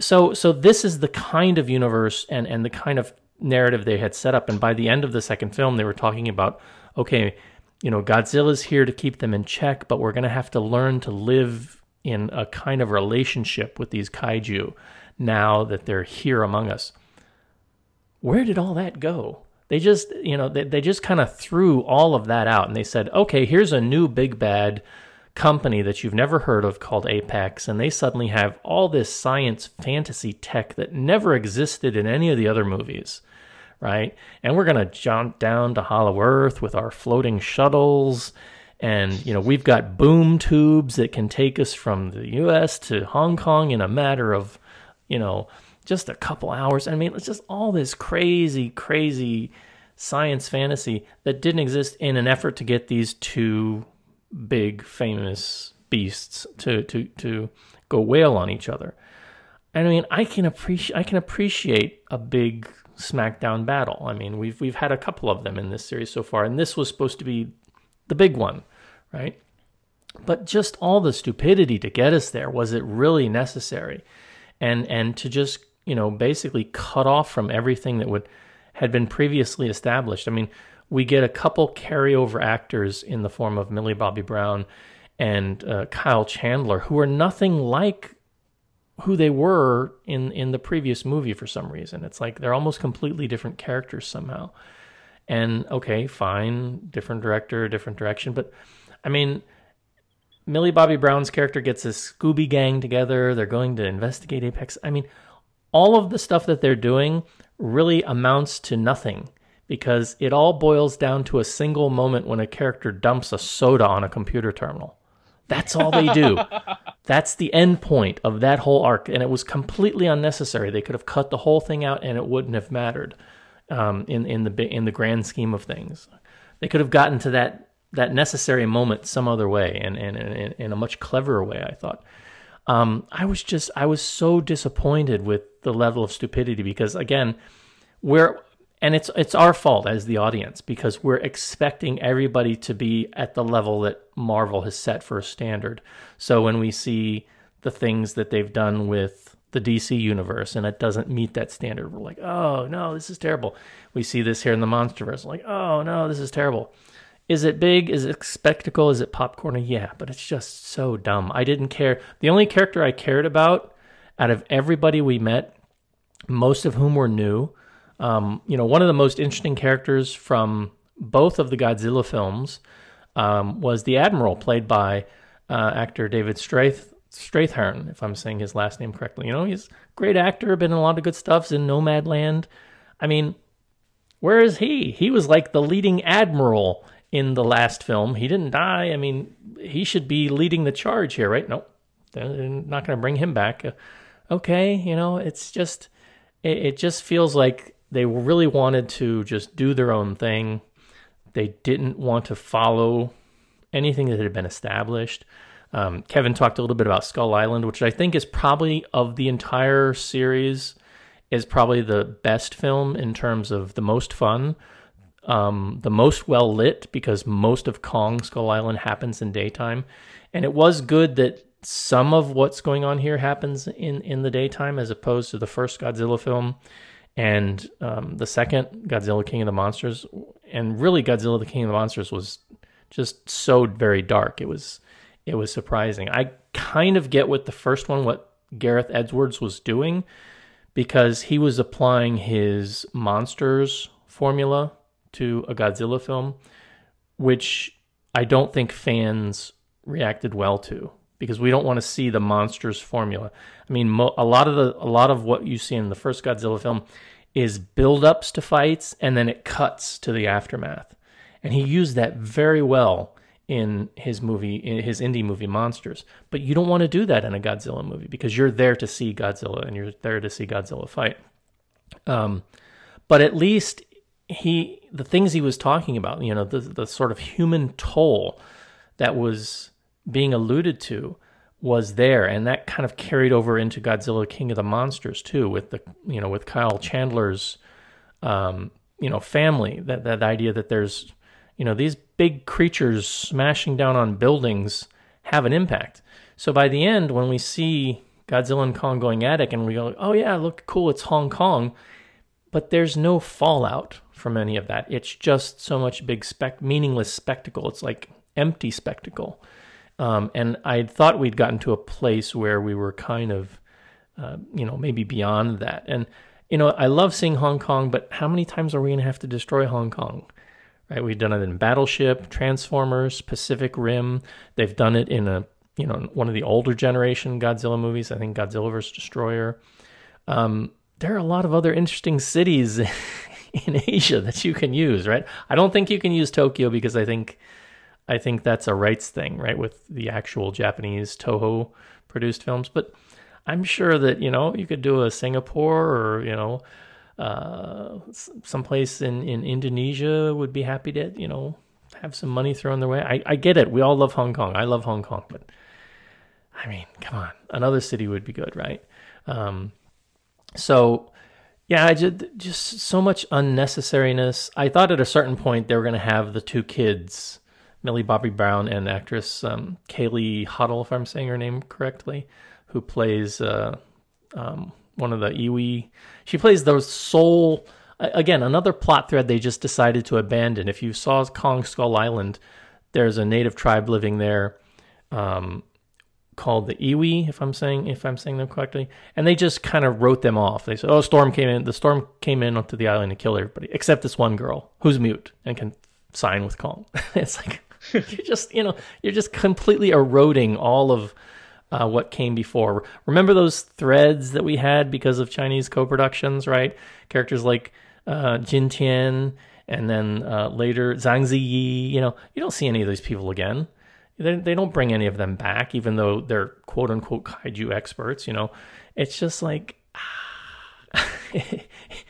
so so this is the kind of universe and and the kind of narrative they had set up and by the end of the second film they were talking about okay you know godzilla's here to keep them in check but we're going to have to learn to live in a kind of relationship with these kaiju now that they're here among us where did all that go they just you know they, they just kind of threw all of that out and they said okay here's a new big bad company that you've never heard of called Apex, and they suddenly have all this science fantasy tech that never existed in any of the other movies, right? And we're going to jump down to Hollow Earth with our floating shuttles. And, you know, we've got boom tubes that can take us from the US to Hong Kong in a matter of, you know, just a couple hours. I mean, it's just all this crazy, crazy science fantasy that didn't exist in an effort to get these two big famous beasts to to to go wail on each other. I mean, I can appreciate I can appreciate a big SmackDown battle. I mean, we've we've had a couple of them in this series so far, and this was supposed to be the big one, right? But just all the stupidity to get us there was it really necessary? And and to just you know basically cut off from everything that would had been previously established. I mean, we get a couple carryover actors in the form of Millie Bobby Brown and uh, Kyle Chandler, who are nothing like who they were in in the previous movie for some reason. It's like they're almost completely different characters somehow. And okay, fine, different director, different direction, but I mean, Millie Bobby Brown's character gets a Scooby gang together. They're going to investigate Apex. I mean, all of the stuff that they're doing really amounts to nothing because it all boils down to a single moment when a character dumps a soda on a computer terminal. That's all they do. <laughs> That's the end point of that whole arc, and it was completely unnecessary. They could have cut the whole thing out, and it wouldn't have mattered um, in in the in the grand scheme of things. They could have gotten to that that necessary moment some other way, and in a much cleverer way. I thought. Um, I was just I was so disappointed with the level of stupidity because again, we're and it's it's our fault as the audience because we're expecting everybody to be at the level that Marvel has set for a standard. So when we see the things that they've done with the DC universe and it doesn't meet that standard, we're like, "Oh, no, this is terrible." We see this here in the MonsterVerse, like, "Oh, no, this is terrible." Is it big? Is it spectacle? Is it popcorn? Yeah, but it's just so dumb. I didn't care. The only character I cared about out of everybody we met, most of whom were new, um, you know, one of the most interesting characters from both of the Godzilla films um, was the Admiral, played by uh, actor David Strath- Strathairn, if I'm saying his last name correctly. You know, he's a great actor, been in a lot of good stuffs in Nomadland. I mean, where is he? He was like the leading admiral in the last film. He didn't die. I mean, he should be leading the charge here, right? Nope. They're not going to bring him back. Uh, okay, you know, it's just, it, it just feels like they really wanted to just do their own thing. They didn't want to follow anything that had been established. Um, Kevin talked a little bit about Skull Island, which I think is probably of the entire series is probably the best film in terms of the most fun, um, the most well lit because most of Kong Skull Island happens in daytime, and it was good that some of what's going on here happens in in the daytime as opposed to the first Godzilla film and um, the second Godzilla King of the Monsters, and really Godzilla the King of the Monsters was just so very dark. It was it was surprising. I kind of get what the first one, what Gareth Edwards was doing, because he was applying his monsters formula to a Godzilla film, which I don't think fans reacted well to because we don't want to see the monsters formula. I mean, mo- a lot of the a lot of what you see in the first Godzilla film is build-ups to fights and then it cuts to the aftermath. And he used that very well in his movie, in his indie movie Monsters. But you don't want to do that in a Godzilla movie because you're there to see Godzilla and you're there to see Godzilla fight. Um, but at least he, the things he was talking about, you know, the the sort of human toll that was being alluded to was there, and that kind of carried over into Godzilla King of the Monsters too, with the you know with Kyle Chandler's um, you know family. That that idea that there's you know, these big creatures smashing down on buildings have an impact. So by the end, when we see Godzilla and Kong going at it, and we go, oh yeah, look cool, it's Hong Kong, but there's no fallout from any of that. It's just so much big spec, meaningless spectacle. It's like empty spectacle. Um, and I thought we'd gotten to a place where we were kind of, uh, you know, maybe beyond that. And you know, I love seeing Hong Kong, but how many times are we going to have to destroy Hong Kong? right? We've done it in Battleship, Transformers, Pacific Rim. They've done it in a you know one of the older generation Godzilla movies. I think Godzilla vs Destroyer. Um, there are a lot of other interesting cities <laughs> in Asia that you can use, right? I don't think you can use Tokyo because I think I think that's a rights thing, right, with the actual Japanese Toho produced films. But I'm sure that you know you could do a Singapore or you know uh, someplace in, in Indonesia would be happy to, you know, have some money thrown their way. I, I get it. We all love Hong Kong. I love Hong Kong, but I mean, come on, another city would be good, right? Um, so yeah, I just just so much unnecessariness. I thought at a certain point they were going to have the two kids, Millie Bobby Brown and actress um, Kaylee Hottle, if I'm saying her name correctly, who plays uh, um, one of the iwi. She plays the sole. Again, another plot thread they just decided to abandon. If you saw Kong Skull Island, there's a native tribe living there um, called the Iwi, if I'm saying if I'm saying them correctly, and they just kind of wrote them off. They said, "Oh, storm came in. The storm came in onto the island and killed everybody except this one girl who's mute and can sign with Kong." <laughs> it's like <laughs> you're just you know you're just completely eroding all of uh, what came before. Remember those threads that we had because of Chinese co-productions, right? Characters like uh, Jing Tian and then uh, later Zhang Ziyi. You know, you don't see any of these people again. They, they don't bring any of them back, even though they're quote unquote kaiju experts. You know, it's just like. Ah. <laughs>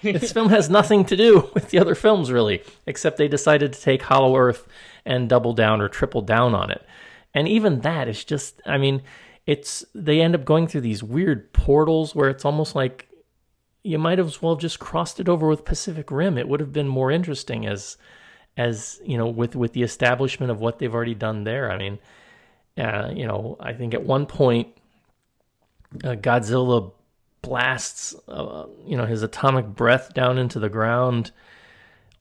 this <laughs> film has nothing to do with the other films really except they decided to take hollow earth and double down or triple down on it and even that is just i mean it's they end up going through these weird portals where it's almost like you might as well have just crossed it over with Pacific Rim. It would have been more interesting as as you know with with the establishment of what they've already done there. I mean, uh, you know, I think at one point uh, Godzilla blasts uh, you know his atomic breath down into the ground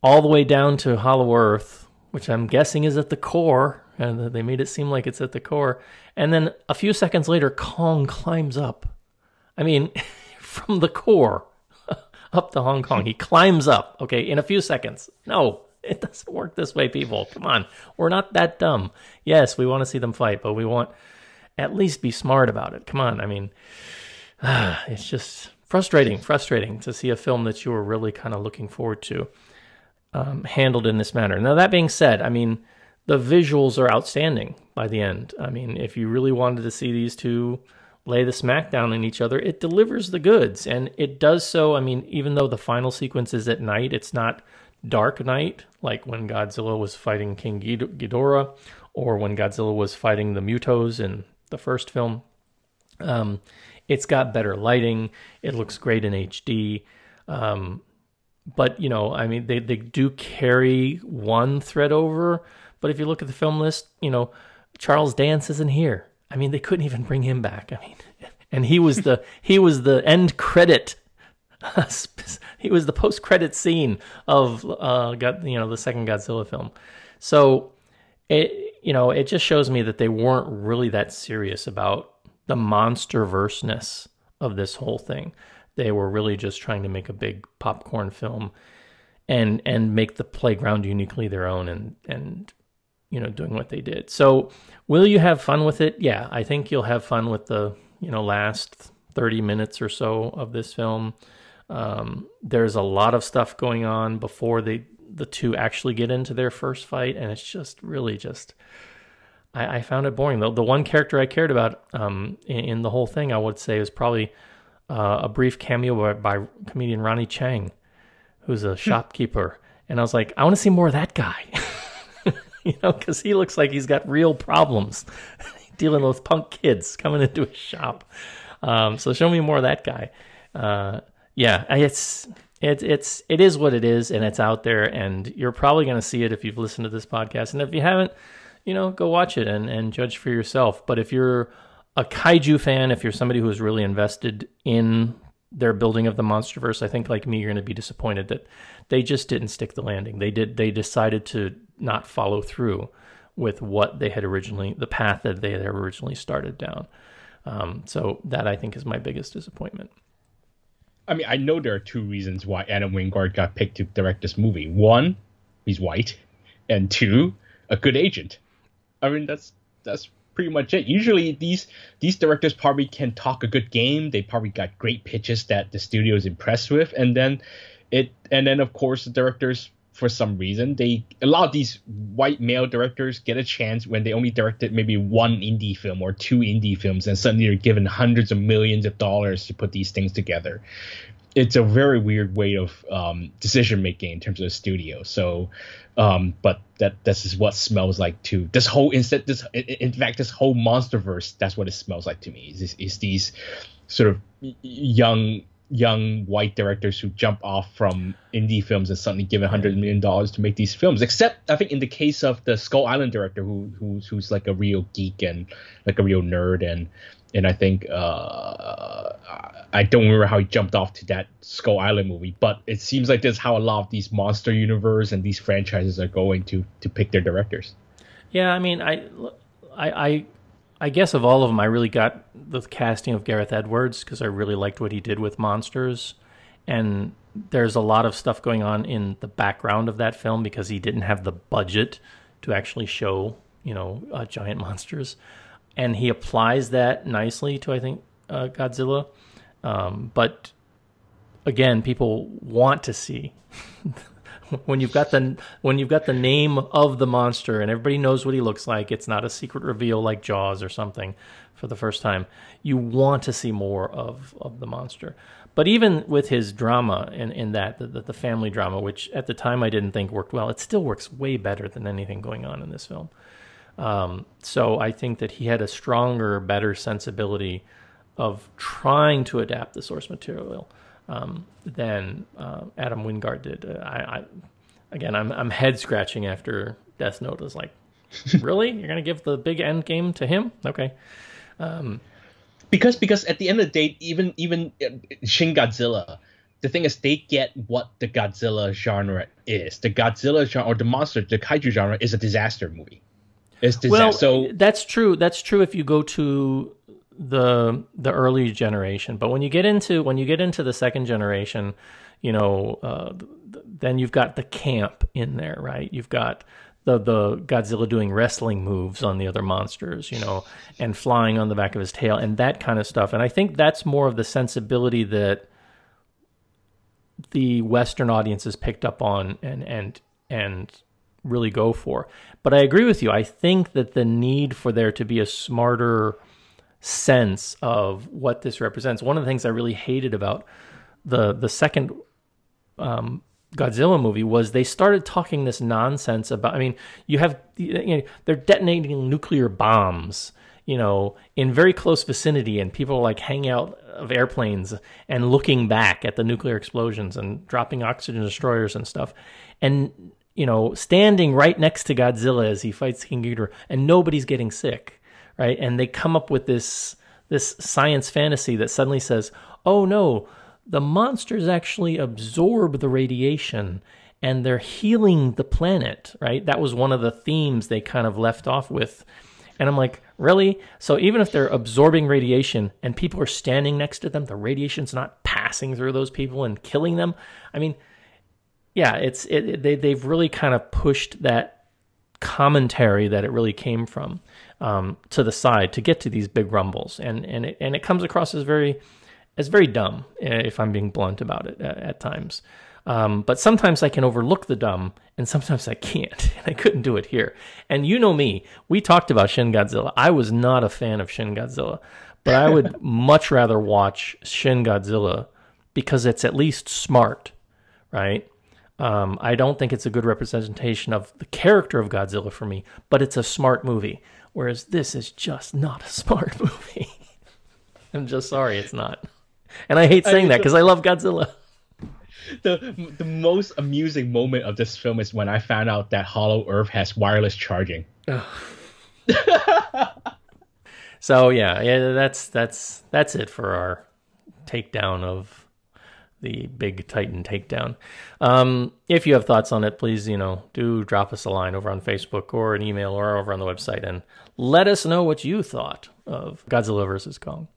all the way down to Hollow Earth, which I'm guessing is at the core and they made it seem like it's at the core. And then a few seconds later, Kong climbs up. I mean, <laughs> from the core <laughs> up to Hong Kong. He climbs up, okay, in a few seconds. No, <laughs> it doesn't work this way, people. Come on. We're not that dumb. Yes, we want to see them fight, but we want. at least be smart about it. Come on, I mean, <sighs> it's just frustrating, frustrating to see a film that you were really kind of looking forward to um, handled in this manner. Now, that being said, I mean, the visuals are outstanding by the end. I mean, if you really wanted to see these two lay the smackdown on each other, it delivers the goods. And it does so, I mean, even though the final sequence is at night, it's not dark night like when Godzilla was fighting King Ghidorah or when Godzilla was fighting the Mutos in the first film. Um, it's got better lighting. It looks great in HD. Um, but you know, I mean, they they do carry one thread over. But if you look at the film list, you know, Charles Dance isn't here. I mean, they couldn't even bring him back. I mean, <laughs> and he was the he was the end credit. <laughs> he was the post credit scene of uh, you know the second Godzilla film. So it you know it just shows me that they weren't really that serious about the monster verseness of this whole thing. They were really just trying to make a big popcorn film and and make the playground uniquely their own and and you know doing what they did. So will you have fun with it? Yeah, I think you'll have fun with the you know last 30 minutes or so of this film. Um, there's a lot of stuff going on before they the two actually get into their first fight, and it's just really just I, I found it boring. The, the one character I cared about um, in, in, the whole thing, I would say, was probably uh, a brief cameo by, by, comedian Ronny Chieng, who's a hmm. shopkeeper, and I was like, I want to see more of that guy, <laughs> you know, because he looks like he's got real problems <laughs> dealing with punk kids coming into his shop. Um, so show me more of that guy. Uh, yeah, it's it's it's it is what it is, and it's out there, and you're probably going to see it if you've listened to this podcast, and if you haven't, you know, go watch it and and judge for yourself. But if you're a kaiju fan, if you're somebody who's really invested in their building of the monsterverse, I think like me, you're going to be disappointed that they just didn't stick the landing. They did. They decided to not follow through with what they had originally, the path that they had originally started down. Um, so that I think is my biggest disappointment. I mean, I know there are two reasons why Adam Wingard got picked to direct this movie. One, he's white, and two, a good agent. I mean, that's that's pretty much it. Usually these these directors probably can talk a good game. They probably got great pitches that the studio is impressed with, and then it and then of course the directors for some reason they a lot of these white male directors get a chance when they only directed maybe one indie film or two indie films and suddenly they're given hundreds of millions of dollars to put these things together it's a very weird way of um, decision making in terms of the studio. So, um, but that this is what smells like to This whole instead this in fact this whole monsterverse that's what it smells like to me. Is is these sort of young young white directors who jump off from indie films and suddenly given hundred million dollars to make these films. Except I think in the case of the Skull Island director who who's who's like a real geek and like a real nerd and and I think uh, I don't remember how he jumped off to that Skull Island movie, but it seems like that's how a lot of these monster universe and these franchises are going to to pick their directors. Yeah, I mean, I, I, I, I guess of all of them, I really got the casting of Gareth Edwards because I really liked what he did with monsters, and there's a lot of stuff going on in the background of that film because he didn't have the budget to actually show, you know, uh, giant <laughs> monsters and he applies that nicely to I think uh, Godzilla. Um, but again, people want to see <laughs> when you've got the when you've got the name of the monster and everybody knows what he looks like. It's not a secret reveal like Jaws or something for the first time. You want to see more of of the monster. But even with his drama in, in that, the, the family drama, which at the time I didn't think worked well, it still works way better than anything going on in this film. Um, so I think that he had a stronger, better sensibility of trying to adapt the source material um, than uh, Adam Wingard did. Uh, I, I, again, I'm I'm head scratching after Death Note. Is like, <laughs> really, you're gonna give the big end game to him? Okay. Um, because because at the end of the day, even even uh, Shin Godzilla, the thing is they get what the Godzilla genre is. The Godzilla genre or the monster, the kaiju genre is a disaster movie. It's Well, so that's true. That's true if you go to the the early generation, but when you get into when you get into the second generation, you know, uh, then you've got the camp in there, right? You've got the the Godzilla doing wrestling moves on the other monsters, you know, and flying on the back of his tail and that kind of stuff. And I think that's more of the sensibility that the Western audiences picked up on and and and really go for. But I agree with you. I think that the need for there to be a smarter sense of what this represents. One of the things I really hated about the the second um, Godzilla movie was they started talking this nonsense about. I mean, you have you know, they're detonating nuclear bombs, you know, in very close vicinity, and people like hanging out of airplanes and looking back at the nuclear explosions and dropping oxygen destroyers and stuff, and you know, standing right next to Godzilla as he fights King Ghidorah, and nobody's getting sick, right? And they come up with this this science fantasy that suddenly says, "Oh no, the monsters actually absorb the radiation and they're healing the planet, right? That was one of the themes they kind of left off with. And I'm like, really? So even if they're absorbing radiation and people are standing next to them, the radiation's not passing through those people and killing them. I mean, yeah, it's it, they they've really kind of pushed that commentary that it really came from um, to the side to get to these big rumbles, and and it, and it comes across as very as very dumb, eh, if I'm being blunt about it at, at times. Um, but sometimes I can overlook the dumb, and sometimes I can't. <laughs> And I couldn't do it here. And you know me, we talked about Shin Godzilla. I was not a fan of Shin Godzilla, but I would <laughs> much rather watch Shin Godzilla because it's at least smart, right? Um, I don't think it's a good representation of the character of Godzilla for me, but it's a smart movie. Whereas this is just not a smart <laughs> movie. I'm just sorry, it's not. And I hate saying I mean, that because I love Godzilla. The the most amusing moment of this film is when I found out that Hollow Earth has wireless charging. <laughs> so yeah, yeah, that's that's that's it for our takedown of the big Titan takedown. Um, if you have thoughts on it, please, you know, do drop us a line over on Facebook or an email or over on the website and let us know what you thought of Godzilla versus Kong.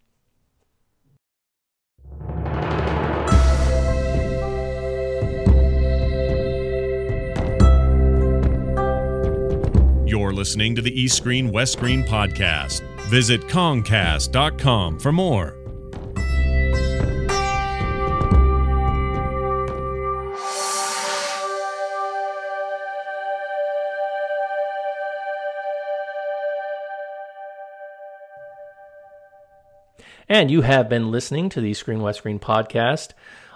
You're listening to the East Screen West Screen podcast. Visit Kongcast.com for more. And you have been listening to the Screen West Screen podcast.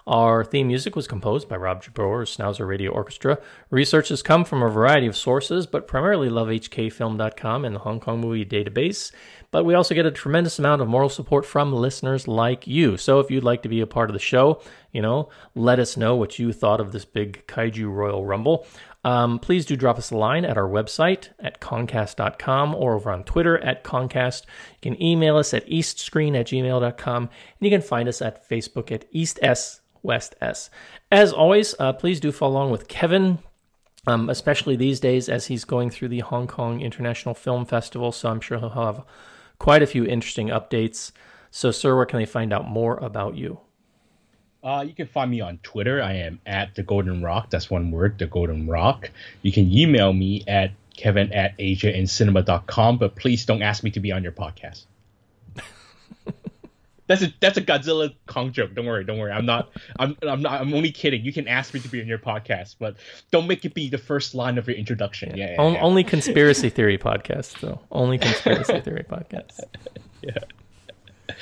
Our theme music was composed by Rob Jabor's Schnauzer Radio Orchestra. Research has come from a variety of sources, but primarily lovehkfilm.com and the Hong Kong Movie Database. But we also get a tremendous amount of moral support from listeners like you. So if you'd like to be a part of the show, you know, let us know what you thought of this big Kaiju Royal Rumble. Um, please do drop us a line at our website at Kongcast.com or over on Twitter at Kongcast. You can email us at eastscreen at gmail.com and you can find us at Facebook at EastS West S. As always, uh, please do follow along with Kevin, um, especially these days as he's going through the Hong Kong International Film Festival. So I'm sure he'll have quite a few interesting updates. So, sir, where can they find out more about you? Uh, you can find me on Twitter. I am at the Golden Rock. That's one word, the Golden Rock. You can email me at kevin at asiaincinema.com, but please don't ask me to be on your podcast. <laughs> That's a that's a Godzilla Kong joke. Don't worry, don't worry. I'm not. I'm I'm not. I'm only kidding. You can ask me to be on your podcast, but don't make it be the first line of your introduction. Yeah. yeah, yeah, yeah. Only conspiracy theory podcast, though. Only conspiracy theory podcast. <laughs> yeah.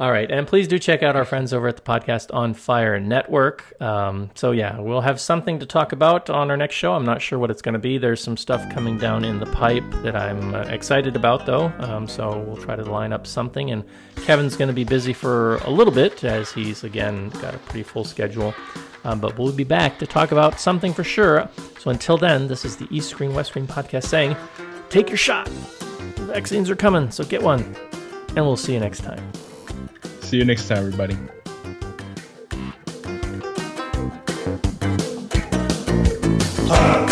All right, and please do check out our friends over at the Podcast on Fire Network. Um, so yeah, we'll have something to talk about on our next show. I'm not sure what it's going to be. There's some stuff coming down in the pipe that I'm uh, excited about, though. Um, so we'll try to line up something. And Kevin's going to be busy for a little bit as he's again got a pretty full schedule. Um, but we'll be back to talk about something for sure. So until then, this is the East Screen West Screen podcast saying, take your shot. Vaccines are coming, so get one. And we'll see you next time. See you next time, everybody. Ah!